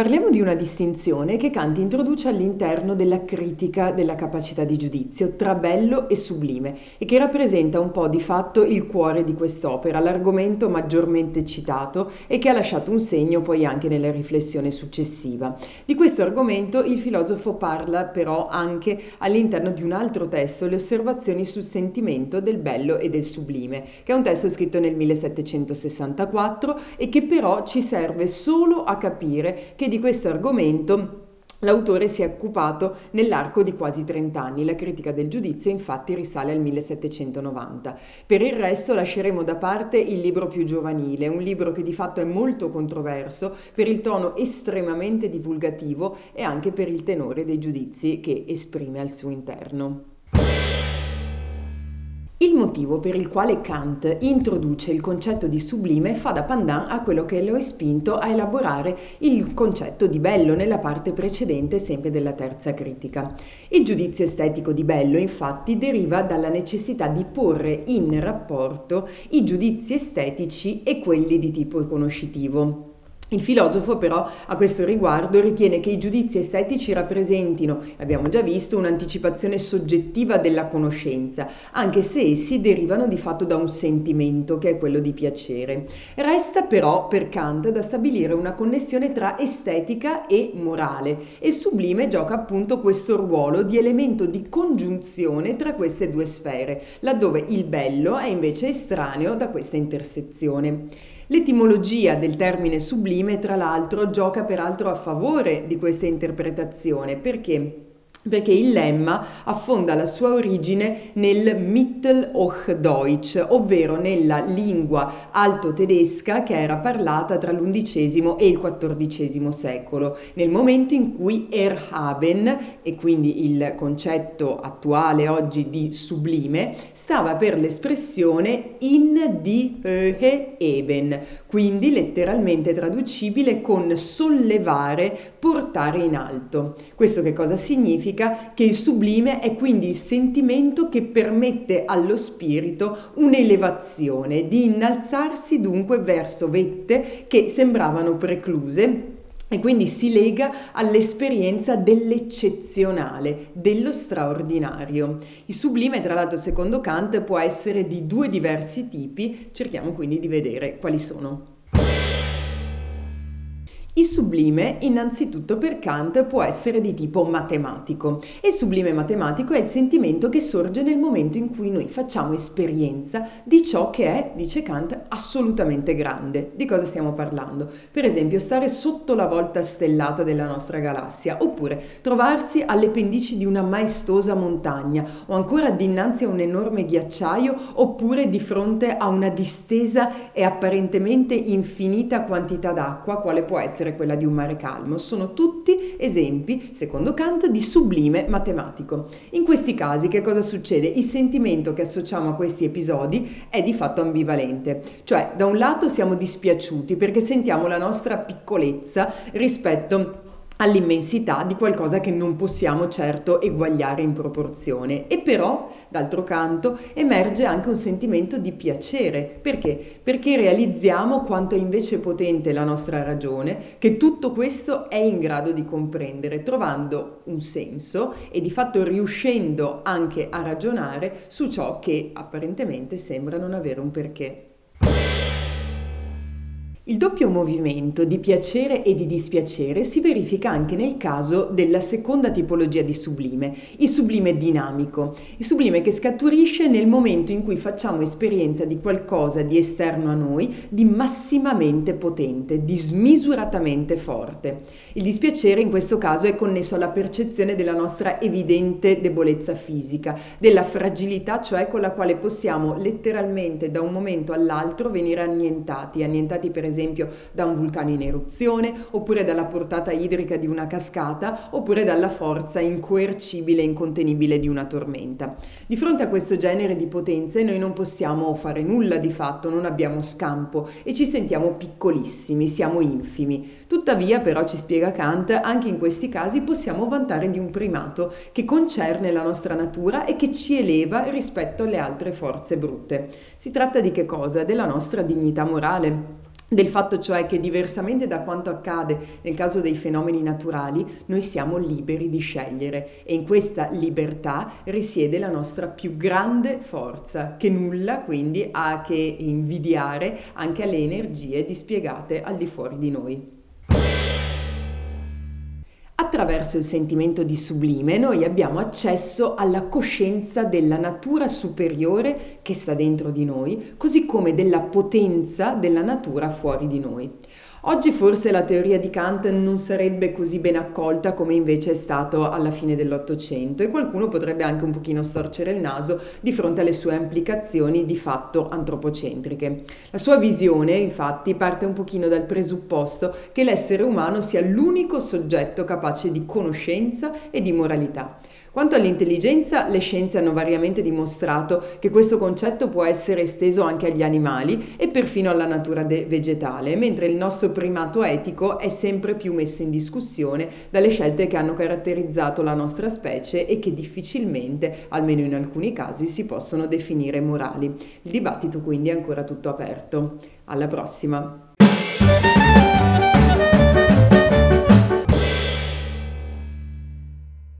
Parliamo di una distinzione che Kant introduce all'interno della critica della capacità di giudizio tra bello e sublime e che rappresenta un po' di fatto il cuore di quest'opera, l'argomento maggiormente citato e che ha lasciato un segno poi anche nella riflessione successiva. Di questo argomento il filosofo parla però anche all'interno di un altro testo, le osservazioni sul sentimento del bello e del sublime, che è un testo scritto nel 1764 e che però ci serve solo a capire che di questo argomento L'autore si è occupato nell'arco di quasi 30 anni, la critica del giudizio infatti risale al 1790. Per il resto lasceremo da parte il libro più giovanile, un libro che di fatto è molto controverso per il tono estremamente divulgativo e anche per il tenore dei giudizi che esprime al suo interno. Motivo per il quale Kant introduce il concetto di sublime fa da pandan a quello che lo ha spinto a elaborare il concetto di bello nella parte precedente sempre della terza critica. Il giudizio estetico di bello infatti deriva dalla necessità di porre in rapporto i giudizi estetici e quelli di tipo conoscitivo. Il filosofo però a questo riguardo ritiene che i giudizi estetici rappresentino, abbiamo già visto, un'anticipazione soggettiva della conoscenza, anche se essi derivano di fatto da un sentimento che è quello di piacere. Resta però per Kant da stabilire una connessione tra estetica e morale e sublime gioca appunto questo ruolo di elemento di congiunzione tra queste due sfere, laddove il bello è invece estraneo da questa intersezione. L'etimologia del termine sublime, tra l'altro, gioca peraltro a favore di questa interpretazione perché perché il lemma affonda la sua origine nel Mittelhochdeutsch, ovvero nella lingua alto-tedesca che era parlata tra l'undicesimo e il quattordicesimo secolo, nel momento in cui Erhaben, e quindi il concetto attuale oggi di sublime, stava per l'espressione in die Höhe eben, quindi letteralmente traducibile con sollevare, portare in alto. Questo che cosa significa? Significa che il sublime è quindi il sentimento che permette allo spirito un'elevazione, di innalzarsi dunque verso vette che sembravano precluse e quindi si lega all'esperienza dell'eccezionale, dello straordinario. Il sublime, tra l'altro, secondo Kant, può essere di due diversi tipi, cerchiamo quindi di vedere quali sono. Il sublime, innanzitutto per Kant, può essere di tipo matematico e il sublime matematico è il sentimento che sorge nel momento in cui noi facciamo esperienza di ciò che è, dice Kant, assolutamente grande. Di cosa stiamo parlando? Per esempio, stare sotto la volta stellata della nostra galassia, oppure trovarsi alle pendici di una maestosa montagna, o ancora dinanzi a un enorme ghiacciaio, oppure di fronte a una distesa e apparentemente infinita quantità d'acqua, quale può essere essere quella di un mare calmo. Sono tutti esempi, secondo Kant, di sublime matematico. In questi casi che cosa succede? Il sentimento che associamo a questi episodi è di fatto ambivalente, cioè da un lato siamo dispiaciuti perché sentiamo la nostra piccolezza rispetto all'immensità di qualcosa che non possiamo certo eguagliare in proporzione. E però, d'altro canto, emerge anche un sentimento di piacere. Perché? Perché realizziamo quanto è invece potente la nostra ragione, che tutto questo è in grado di comprendere, trovando un senso e di fatto riuscendo anche a ragionare su ciò che apparentemente sembra non avere un perché. Il doppio movimento di piacere e di dispiacere si verifica anche nel caso della seconda tipologia di sublime, il sublime dinamico, il sublime che scaturisce nel momento in cui facciamo esperienza di qualcosa di esterno a noi, di massimamente potente, di smisuratamente forte. Il dispiacere in questo caso è connesso alla percezione della nostra evidente debolezza fisica, della fragilità cioè con la quale possiamo letteralmente da un momento all'altro venire annientati, annientati per esempio esempio da un vulcano in eruzione, oppure dalla portata idrica di una cascata, oppure dalla forza incoercibile e incontenibile di una tormenta. Di fronte a questo genere di potenze noi non possiamo fare nulla di fatto, non abbiamo scampo e ci sentiamo piccolissimi, siamo infimi. Tuttavia, però, ci spiega Kant, anche in questi casi possiamo vantare di un primato che concerne la nostra natura e che ci eleva rispetto alle altre forze brutte. Si tratta di che cosa? Della nostra dignità morale del fatto cioè che diversamente da quanto accade nel caso dei fenomeni naturali, noi siamo liberi di scegliere e in questa libertà risiede la nostra più grande forza, che nulla quindi ha a che invidiare anche alle energie dispiegate al di fuori di noi. Attraverso il sentimento di sublime noi abbiamo accesso alla coscienza della natura superiore che sta dentro di noi, così come della potenza della natura fuori di noi. Oggi forse la teoria di Kant non sarebbe così ben accolta come invece è stato alla fine dell'Ottocento e qualcuno potrebbe anche un pochino storcere il naso di fronte alle sue implicazioni di fatto antropocentriche. La sua visione infatti parte un pochino dal presupposto che l'essere umano sia l'unico soggetto capace di conoscenza e di moralità. Quanto all'intelligenza, le scienze hanno variamente dimostrato che questo concetto può essere esteso anche agli animali e perfino alla natura de- vegetale, mentre il nostro primato etico è sempre più messo in discussione dalle scelte che hanno caratterizzato la nostra specie e che difficilmente, almeno in alcuni casi, si possono definire morali. Il dibattito quindi è ancora tutto aperto. Alla prossima!